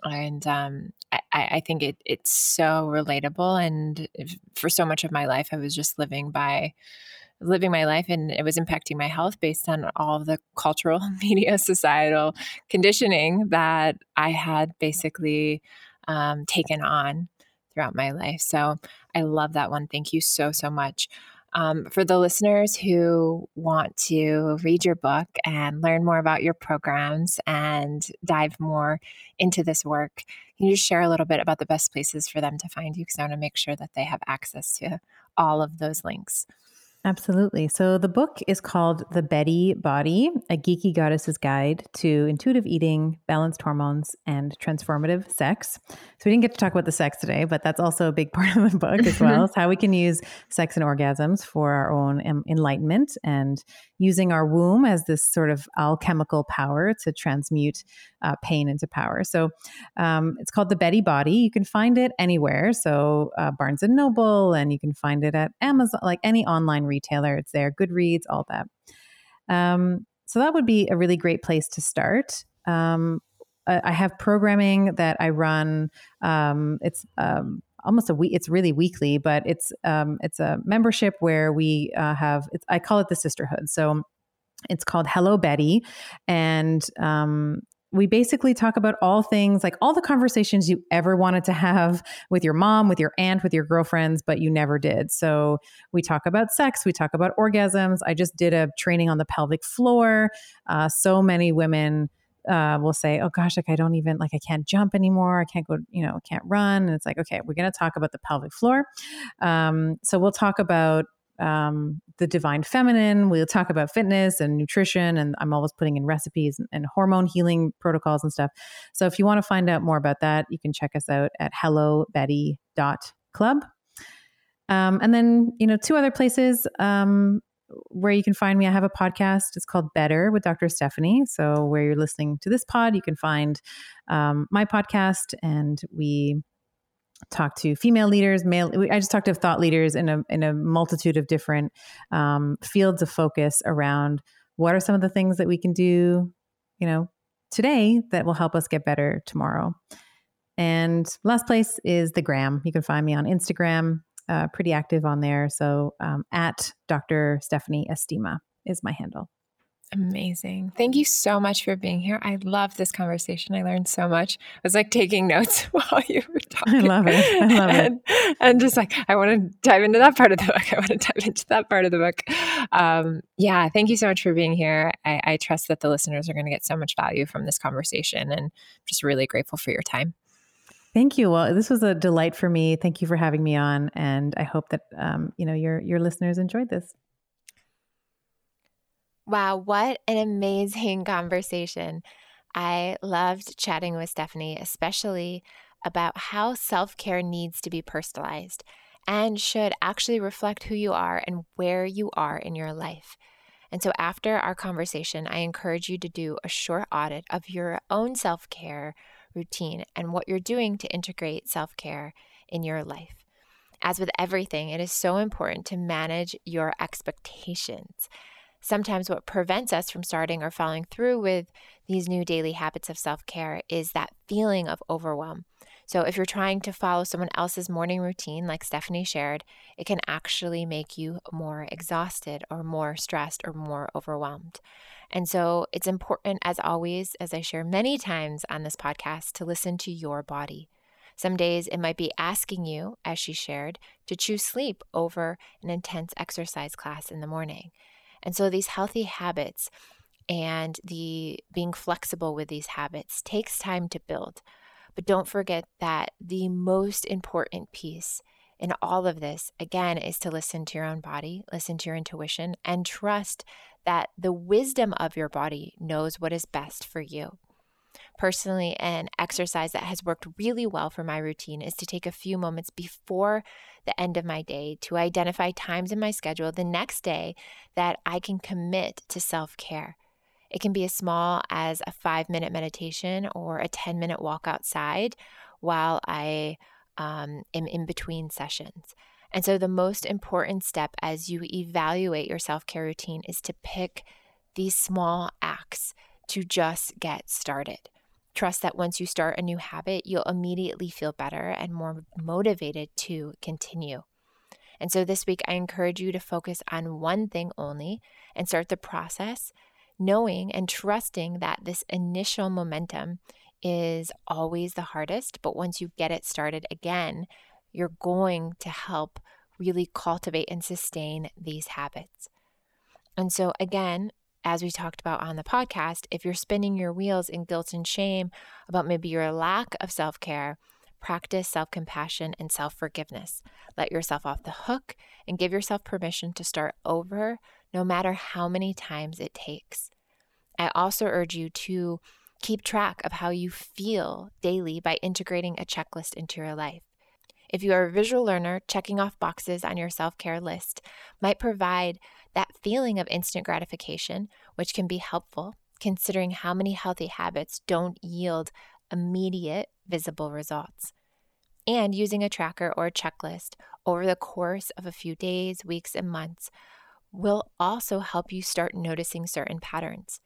And um, I, I think it it's so relatable and for so much of my life i was just living by living my life and it was impacting my health based on all the cultural <laughs> media societal conditioning that i had basically um, taken on throughout my life. So I love that one. Thank you so, so much. Um, for the listeners who want to read your book and learn more about your programs and dive more into this work, can you just share a little bit about the best places for them to find you? Because I want to make sure that they have access to all of those links. Absolutely. So the book is called The Betty Body, a geeky goddess's guide to intuitive eating, balanced hormones, and transformative sex. So we didn't get to talk about the sex today, but that's also a big <laughs> part of the book as well. is <laughs> how we can use sex and orgasms for our own enlightenment and using our womb as this sort of alchemical power to transmute uh, pain into power. So um, it's called the Betty Body. You can find it anywhere. So uh, Barnes and Noble, and you can find it at Amazon, like any online retailer. It's there. Goodreads, all that. Um, so that would be a really great place to start. Um, I have programming that I run. Um, it's um, almost a week. It's really weekly, but it's um, it's a membership where we uh, have. I call it the sisterhood. So it's called Hello Betty, and um, we basically talk about all things like all the conversations you ever wanted to have with your mom, with your aunt, with your girlfriends, but you never did. So we talk about sex, we talk about orgasms. I just did a training on the pelvic floor. Uh, so many women uh, will say, "Oh gosh, like I don't even like I can't jump anymore. I can't go, you know, can't run." And it's like, okay, we're going to talk about the pelvic floor. Um, so we'll talk about um, the divine feminine. We'll talk about fitness and nutrition, and I'm always putting in recipes and, and hormone healing protocols and stuff. So if you want to find out more about that, you can check us out at hellobetty.club. Um, and then, you know, two other places. Um, where you can find me, I have a podcast. It's called Better with Dr. Stephanie. So, where you're listening to this pod, you can find um, my podcast, and we talk to female leaders, male. I just talked to thought leaders in a in a multitude of different um, fields of focus around what are some of the things that we can do, you know, today that will help us get better tomorrow. And last place is the Gram. You can find me on Instagram uh, pretty active on there. So um, at Dr. Stephanie Estima is my handle. Amazing. Thank you so much for being here. I love this conversation. I learned so much. I was like taking notes <laughs> while you were talking. <laughs> I love it. I love and, it. And just like, I want to dive into that part of the book. I want to dive into that part of the book. Um, yeah. Thank you so much for being here. I, I trust that the listeners are going to get so much value from this conversation and I'm just really grateful for your time. Thank you. Well, this was a delight for me. Thank you for having me on, and I hope that um, you know your your listeners enjoyed this. Wow, what an amazing conversation! I loved chatting with Stephanie, especially about how self care needs to be personalized and should actually reflect who you are and where you are in your life. And so, after our conversation, I encourage you to do a short audit of your own self care routine and what you're doing to integrate self care in your life. As with everything, it is so important to manage your expectations. Sometimes, what prevents us from starting or following through with these new daily habits of self care is that feeling of overwhelm. So, if you're trying to follow someone else's morning routine, like Stephanie shared, it can actually make you more exhausted or more stressed or more overwhelmed. And so, it's important, as always, as I share many times on this podcast, to listen to your body. Some days it might be asking you, as she shared, to choose sleep over an intense exercise class in the morning. And so, these healthy habits and the being flexible with these habits takes time to build. But don't forget that the most important piece in all of this, again, is to listen to your own body, listen to your intuition, and trust that the wisdom of your body knows what is best for you. Personally, an exercise that has worked really well for my routine is to take a few moments before the end of my day to identify times in my schedule the next day that I can commit to self care. It can be as small as a five minute meditation or a 10 minute walk outside while I um, am in between sessions. And so, the most important step as you evaluate your self care routine is to pick these small acts to just get started. Trust that once you start a new habit, you'll immediately feel better and more motivated to continue. And so, this week, I encourage you to focus on one thing only and start the process knowing and trusting that this initial momentum is always the hardest, but once you get it started again, you're going to help really cultivate and sustain these habits. And so, again, as we talked about on the podcast, if you're spinning your wheels in guilt and shame about maybe your lack of self care, practice self compassion and self forgiveness. Let yourself off the hook and give yourself permission to start over no matter how many times it takes. I also urge you to keep track of how you feel daily by integrating a checklist into your life. If you are a visual learner, checking off boxes on your self care list might provide that feeling of instant gratification, which can be helpful considering how many healthy habits don't yield immediate visible results. And using a tracker or a checklist over the course of a few days, weeks, and months will also help you start noticing certain patterns.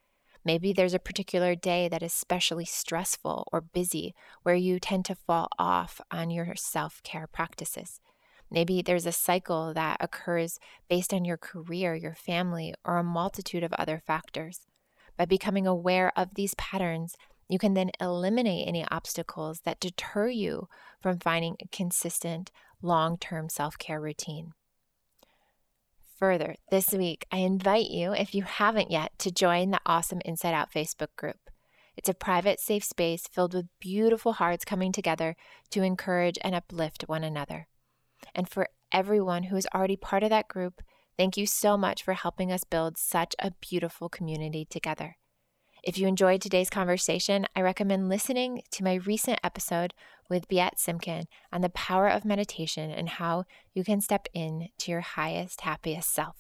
Maybe there's a particular day that is especially stressful or busy where you tend to fall off on your self care practices. Maybe there's a cycle that occurs based on your career, your family, or a multitude of other factors. By becoming aware of these patterns, you can then eliminate any obstacles that deter you from finding a consistent, long term self care routine further, this week, I invite you, if you haven't yet, to join the Awesome Inside Out Facebook group. It's a private, safe space filled with beautiful hearts coming together to encourage and uplift one another. And for everyone who is already part of that group, thank you so much for helping us build such a beautiful community together. If you enjoyed today's conversation, I recommend listening to my recent episode with Biet Simkin on the power of meditation and how you can step in to your highest, happiest self.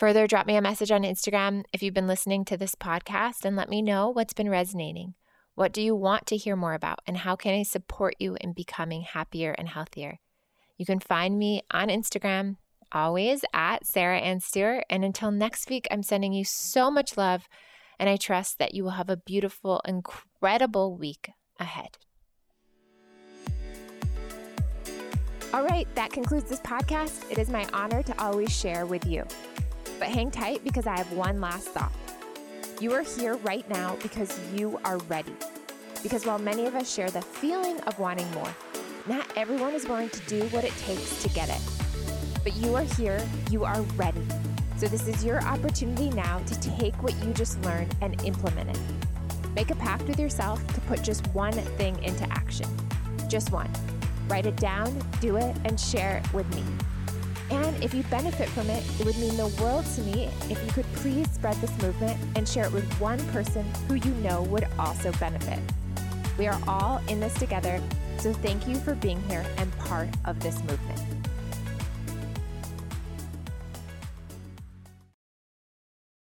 Further, drop me a message on Instagram if you've been listening to this podcast and let me know what's been resonating. What do you want to hear more about, and how can I support you in becoming happier and healthier? You can find me on Instagram, always at Sarah Anne Stewart. And until next week, I'm sending you so much love and I trust that you will have a beautiful, incredible week ahead. All right, that concludes this podcast. It is my honor to always share with you. But hang tight because I have one last thought. You are here right now because you are ready. Because while many of us share the feeling of wanting more, not everyone is willing to do what it takes to get it. But you are here, you are ready. So, this is your opportunity now to take what you just learned and implement it. Make a pact with yourself to put just one thing into action. Just one. Write it down, do it, and share it with me. And if you benefit from it, it would mean the world to me if you could please spread this movement and share it with one person who you know would also benefit. We are all in this together, so thank you for being here and part of this movement.